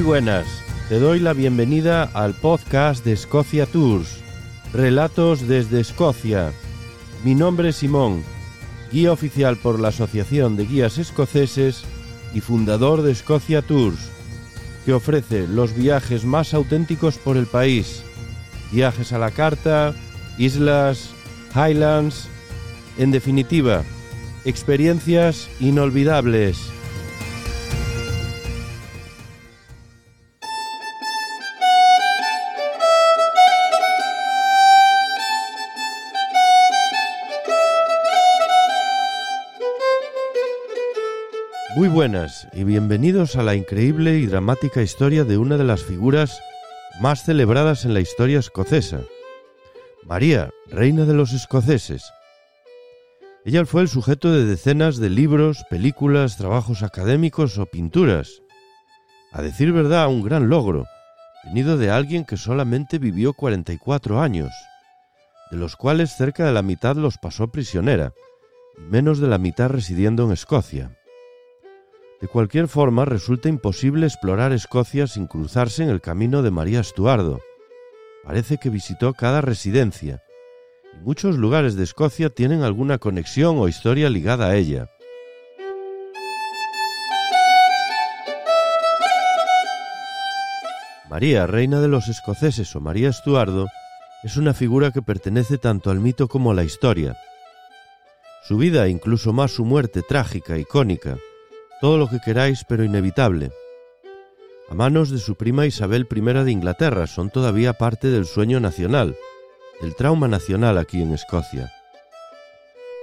Muy buenas, te doy la bienvenida al podcast de Escocia Tours, Relatos desde Escocia. Mi nombre es Simón, guía oficial por la Asociación de Guías Escoceses y fundador de Escocia Tours, que ofrece los viajes más auténticos por el país. Viajes a la carta, islas, highlands, en definitiva, experiencias inolvidables. Buenas y bienvenidos a la increíble y dramática historia de una de las figuras más celebradas en la historia escocesa, María, reina de los escoceses. Ella fue el sujeto de decenas de libros, películas, trabajos académicos o pinturas. A decir verdad, un gran logro, venido de alguien que solamente vivió 44 años, de los cuales cerca de la mitad los pasó prisionera, y menos de la mitad residiendo en Escocia. De cualquier forma, resulta imposible explorar Escocia sin cruzarse en el camino de María Estuardo. Parece que visitó cada residencia, y muchos lugares de Escocia tienen alguna conexión o historia ligada a ella. María, reina de los escoceses o María Estuardo, es una figura que pertenece tanto al mito como a la historia. Su vida, incluso más su muerte trágica, icónica, todo lo que queráis pero inevitable. A manos de su prima Isabel I de Inglaterra son todavía parte del sueño nacional, del trauma nacional aquí en Escocia.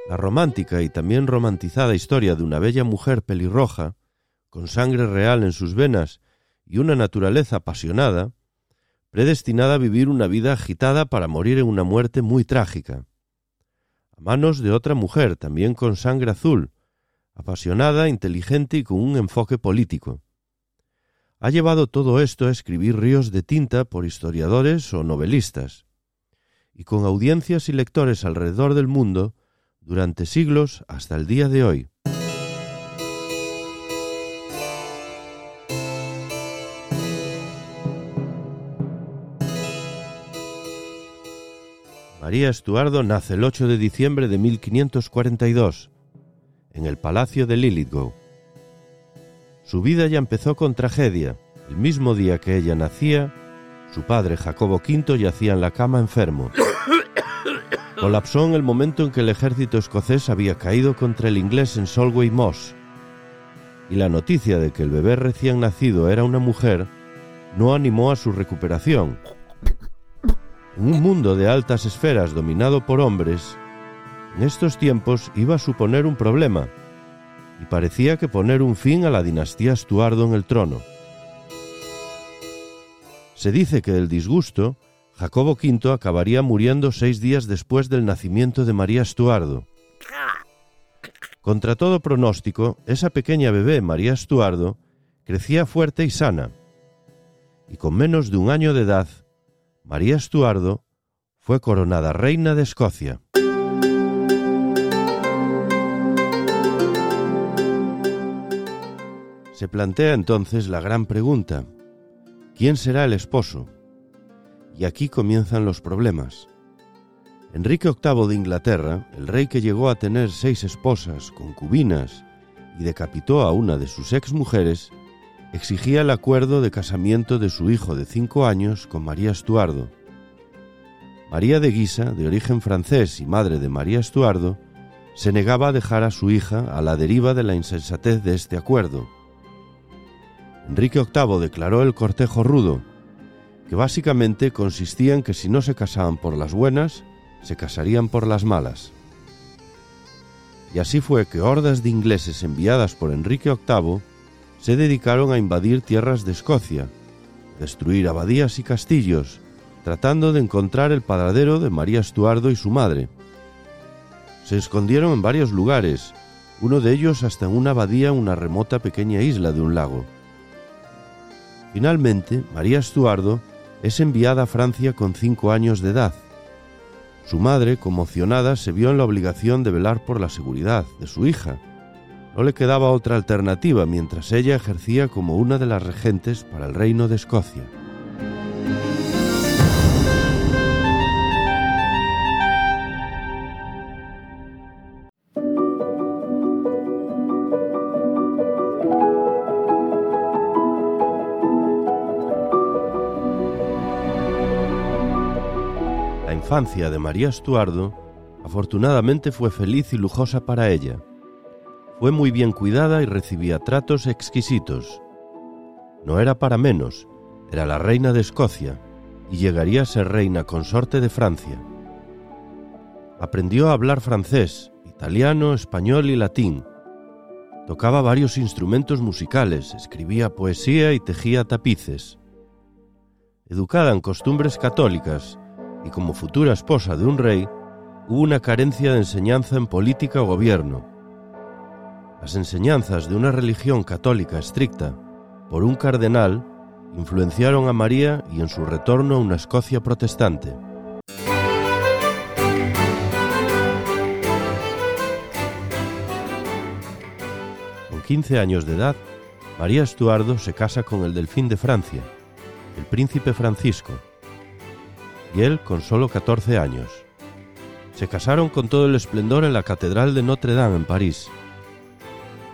La romántica y también romantizada historia de una bella mujer pelirroja, con sangre real en sus venas y una naturaleza apasionada, predestinada a vivir una vida agitada para morir en una muerte muy trágica. A manos de otra mujer, también con sangre azul, apasionada, inteligente y con un enfoque político. Ha llevado todo esto a escribir ríos de tinta por historiadores o novelistas, y con audiencias y lectores alrededor del mundo durante siglos hasta el día de hoy. María Estuardo nace el 8 de diciembre de 1542 en el palacio de Lilithgow. Su vida ya empezó con tragedia. El mismo día que ella nacía, su padre Jacobo V yacía en la cama enfermo. Colapsó en el momento en que el ejército escocés había caído contra el inglés en Solway Moss. Y la noticia de que el bebé recién nacido era una mujer no animó a su recuperación. En un mundo de altas esferas dominado por hombres, en estos tiempos iba a suponer un problema, y parecía que poner un fin a la dinastía Estuardo en el trono. Se dice que del disgusto, Jacobo V acabaría muriendo seis días después del nacimiento de María Estuardo. Contra todo pronóstico, esa pequeña bebé, María Estuardo, crecía fuerte y sana, y con menos de un año de edad, María Estuardo fue coronada reina de Escocia. Se plantea entonces la gran pregunta, ¿quién será el esposo? Y aquí comienzan los problemas. Enrique VIII de Inglaterra, el rey que llegó a tener seis esposas, concubinas, y decapitó a una de sus ex mujeres, exigía el acuerdo de casamiento de su hijo de cinco años con María Estuardo. María de Guisa, de origen francés y madre de María Estuardo, se negaba a dejar a su hija a la deriva de la insensatez de este acuerdo Enrique VIII declaró el cortejo rudo, que básicamente consistía en que si no se casaban por las buenas, se casarían por las malas. Y así fue que hordas de ingleses enviadas por Enrique VIII se dedicaron a invadir tierras de Escocia, destruir abadías y castillos, tratando de encontrar el paradero de María Estuardo y su madre. Se escondieron en varios lugares, uno de ellos hasta en una abadía en una remota pequeña isla de un lago. Finalmente, María Estuardo es enviada a Francia con cinco años de edad. Su madre, conmocionada, se vio en la obligación de velar por la seguridad de su hija, No le quedaba otra alternativa mientras ella ejercía como una de las regentes para el reino de Escocia. Infancia de María Estuardo afortunadamente fue feliz y lujosa para ella. Fue muy bien cuidada y recibía tratos exquisitos. No era para menos, era la reina de Escocia y llegaría a ser reina consorte de Francia. Aprendió a hablar francés, italiano, español y latín. Tocaba varios instrumentos musicales, escribía poesía y tejía tapices. Educada en costumbres católicas, y como futura esposa de un rey, hubo una carencia de enseñanza en política o gobierno. Las enseñanzas de una religión católica estricta por un cardenal influenciaron a María y en su retorno a una Escocia protestante. Con 15 años de edad, María Estuardo se casa con el delfín de Francia, el príncipe Francisco, con solo 14 años. Se casaron con todo el esplendor en la Catedral de Notre Dame en París.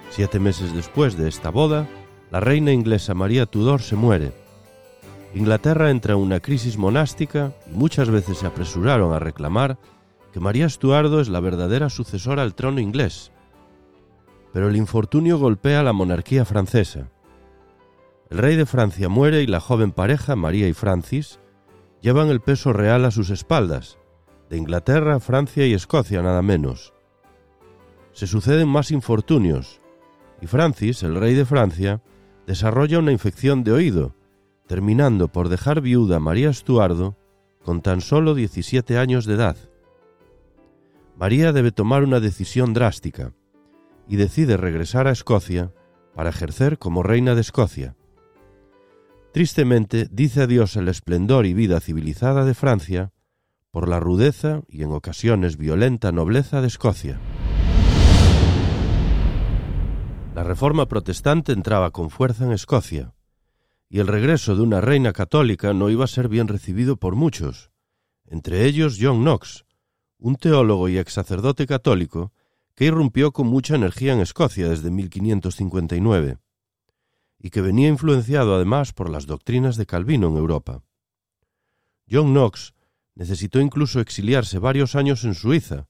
Siete meses después de esta boda, la reina inglesa María Tudor se muere. Inglaterra entra en una crisis monástica y muchas veces se apresuraron a reclamar que María Estuardo es la verdadera sucesora al trono inglés. Pero el infortunio golpea la monarquía francesa. El rey de Francia muere y la joven pareja, María y Francis, llevan el peso real a sus espaldas, de Inglaterra, Francia y Escocia nada menos. Se suceden más infortunios, y Francis, el rey de Francia, desarrolla una infección de oído, terminando por dejar viuda a María Estuardo con tan solo 17 años de edad. María debe tomar una decisión drástica y decide regresar a Escocia para ejercer como reina de Escocia. Tristemente dice adiós el esplendor y vida civilizada de Francia por la rudeza y en ocasiones violenta nobleza de Escocia. La reforma protestante entraba con fuerza en Escocia, y el regreso de una reina católica no iba a ser bien recibido por muchos, entre ellos John Knox, un teólogo y ex sacerdote católico que irrumpió con mucha energía en Escocia desde 1559 y que venía influenciado además por las doctrinas de Calvino en Europa. John Knox necesitó incluso exiliarse varios años en Suiza,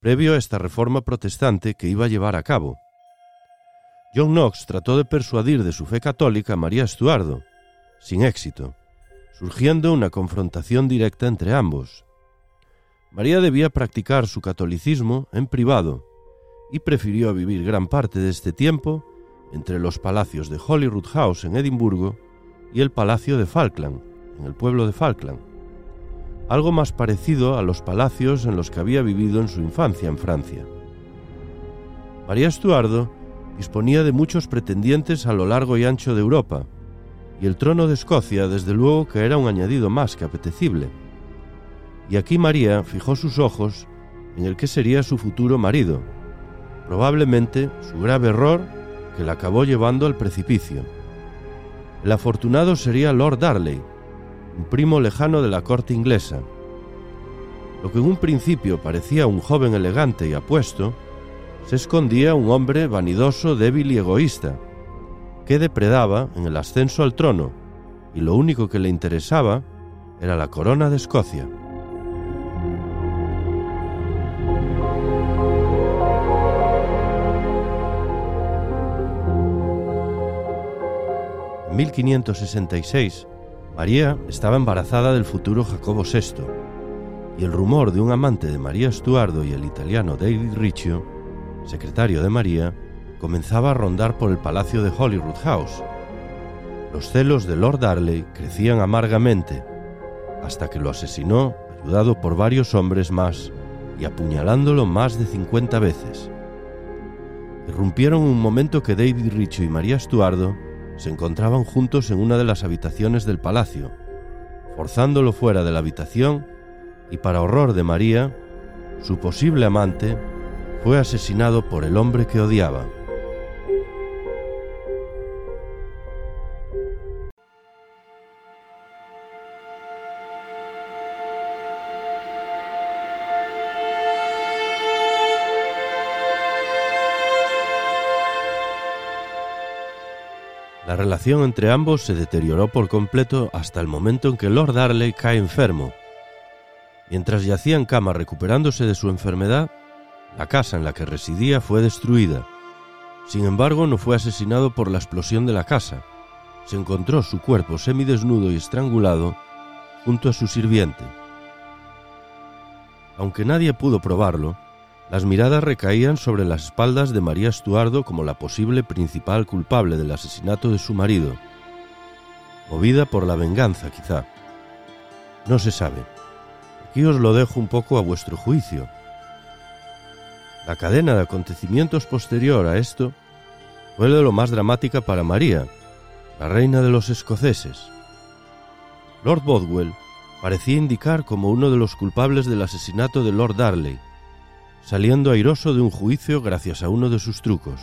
previo a esta reforma protestante que iba a llevar a cabo. John Knox trató de persuadir de su fe católica a María Estuardo, sin éxito, surgiendo una confrontación directa entre ambos. María debía practicar su catolicismo en privado y prefirió vivir gran parte de este tiempo entre los palacios de Holyrood House en Edimburgo y el Palacio de Falkland, en el pueblo de Falkland, algo más parecido a los palacios en los que había vivido en su infancia en Francia. María Estuardo disponía de muchos pretendientes a lo largo y ancho de Europa, y el trono de Escocia desde luego que era un añadido más que apetecible. Y aquí María fijó sus ojos en el que sería su futuro marido, probablemente su grave error que la acabó llevando al precipicio. El afortunado sería Lord Darley, un primo lejano de la corte inglesa. Lo que en un principio parecía un joven elegante y apuesto, se escondía un hombre vanidoso, débil y egoísta, que depredaba en el ascenso al trono, y lo único que le interesaba era la corona de Escocia. 1566, María estaba embarazada del futuro Jacobo VI, y el rumor de un amante de María Estuardo y el italiano David Riccio, secretario de María, comenzaba a rondar por el palacio de Holyrood House. Los celos de Lord Darley crecían amargamente, hasta que lo asesinó, ayudado por varios hombres más, y apuñalándolo más de 50 veces. Irrumpieron un momento que David Riccio y María Estuardo se encontraban juntos en una de las habitaciones del palacio, forzándolo fuera de la habitación y para horror de María, su posible amante fue asesinado por el hombre que odiaba. La relación entre ambos se deterioró por completo hasta el momento en que Lord Darley cae enfermo. Mientras yacía en cama recuperándose de su enfermedad, la casa en la que residía fue destruida. Sin embargo, no fue asesinado por la explosión de la casa. Se encontró su cuerpo semidesnudo y estrangulado junto a su sirviente. Aunque nadie pudo probarlo, las miradas recaían sobre las espaldas de María Estuardo como la posible principal culpable del asesinato de su marido. Movida por la venganza, quizá. No se sabe. Aquí os lo dejo un poco a vuestro juicio. La cadena de acontecimientos posterior a esto fue de lo más dramática para María, la reina de los escoceses. Lord Bothwell parecía indicar como uno de los culpables del asesinato de Lord Darley, saliendo airoso de un juicio gracias a uno de sus trucos.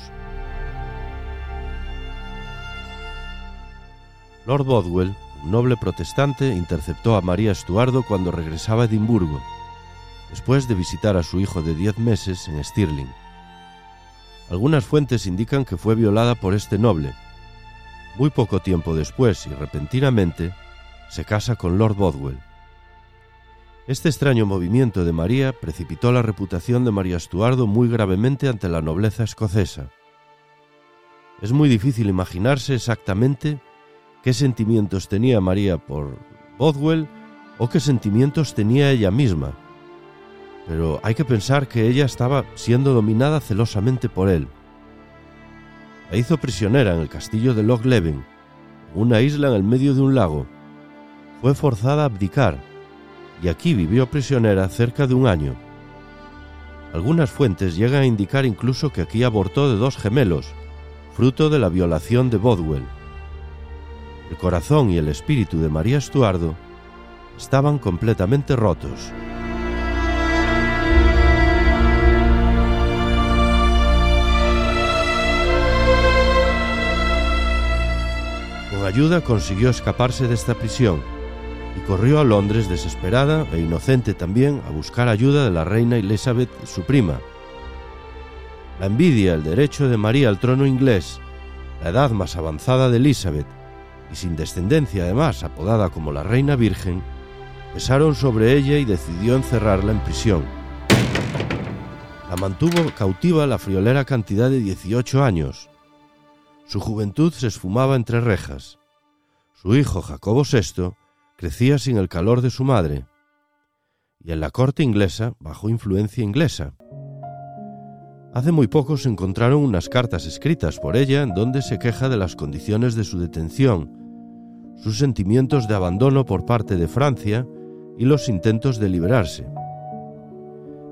Lord Bothwell, un noble protestante, interceptó a María Estuardo cuando regresaba a Edimburgo, después de visitar a su hijo de diez meses en Stirling. Algunas fuentes indican que fue violada por este noble. Muy poco tiempo después y repentinamente, se casa con Lord Bothwell. Este extraño movimiento de María precipitó la reputación de María Estuardo muy gravemente ante la nobleza escocesa. Es muy difícil imaginarse exactamente qué sentimientos tenía María por Bothwell o qué sentimientos tenía ella misma, pero hay que pensar que ella estaba siendo dominada celosamente por él. La hizo prisionera en el castillo de Loch Leven, una isla en el medio de un lago. Fue forzada a abdicar y aquí vivió prisionera cerca de un año. Algunas fuentes llegan a indicar incluso que aquí abortó de dos gemelos, fruto de la violación de Bodwell. El corazón y el espíritu de María Estuardo estaban completamente rotos. Con ayuda consiguió escaparse de esta prisión y corrió a Londres desesperada e inocente también a buscar ayuda de la reina Elizabeth, su prima. La envidia, el derecho de María al trono inglés, la edad más avanzada de Elizabeth y sin descendencia además apodada como la reina virgen, pesaron sobre ella y decidió encerrarla en prisión. La mantuvo cautiva la friolera cantidad de 18 años. Su juventud se esfumaba entre rejas. Su hijo Jacobo VI crecía sin el calor de su madre, y en la corte inglesa bajo influencia inglesa. Hace muy poco se encontraron unas cartas escritas por ella en donde se queja de las condiciones de su detención, sus sentimientos de abandono por parte de Francia y los intentos de liberarse.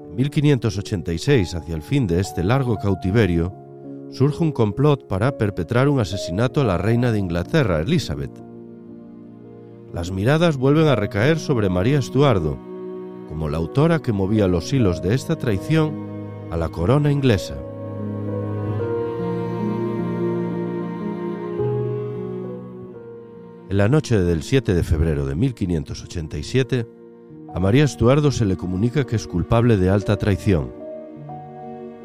En 1586, hacia el fin de este largo cautiverio, surge un complot para perpetrar un asesinato a la reina de Inglaterra, Elizabeth las miradas vuelven a recaer sobre María Estuardo, como la autora que movía los hilos de esta traición a la corona inglesa. En la noche del 7 de febrero de 1587, a María Estuardo se le comunica que es culpable de alta traición.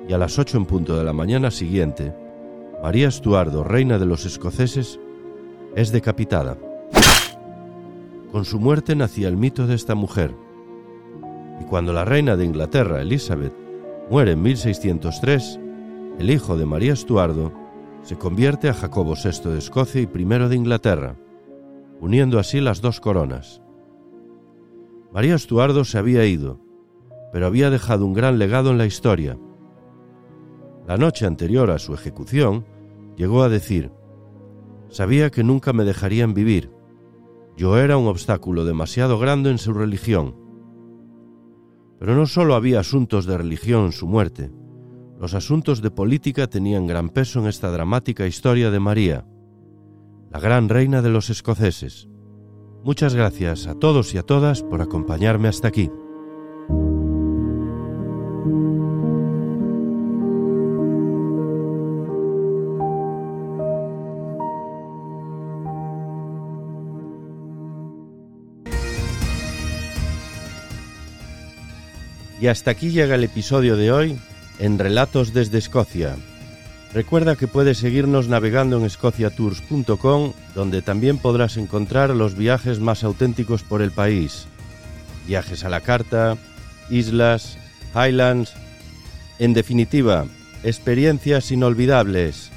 Y a las 8 en punto de la mañana siguiente, María Estuardo, reina de los escoceses, es decapitada. Con su muerte nacía el mito de esta mujer. Y cuando la reina de Inglaterra, Elizabeth, muere en 1603, el hijo de María Estuardo se convierte a Jacobo VI de Escocia y I de Inglaterra, uniendo así las dos coronas. María Estuardo se había ido, pero había dejado un gran legado en la historia. La noche anterior a su ejecución, llegó a decir, Sabía que nunca me dejarían vivir, yo era un obstáculo demasiado grande en su religión. Pero no solo había asuntos de religión en su muerte, los asuntos de política tenían gran peso en esta dramática historia de María, la gran reina de los escoceses. Muchas gracias a todos y a todas por acompañarme hasta aquí. Y hasta aquí llega el episodio de hoy en Relatos desde Escocia. Recuerda que puedes seguirnos navegando en escociatours.com, donde también podrás encontrar los viajes más auténticos por el país. Viajes a la carta, islas, highlands, en definitiva, experiencias inolvidables.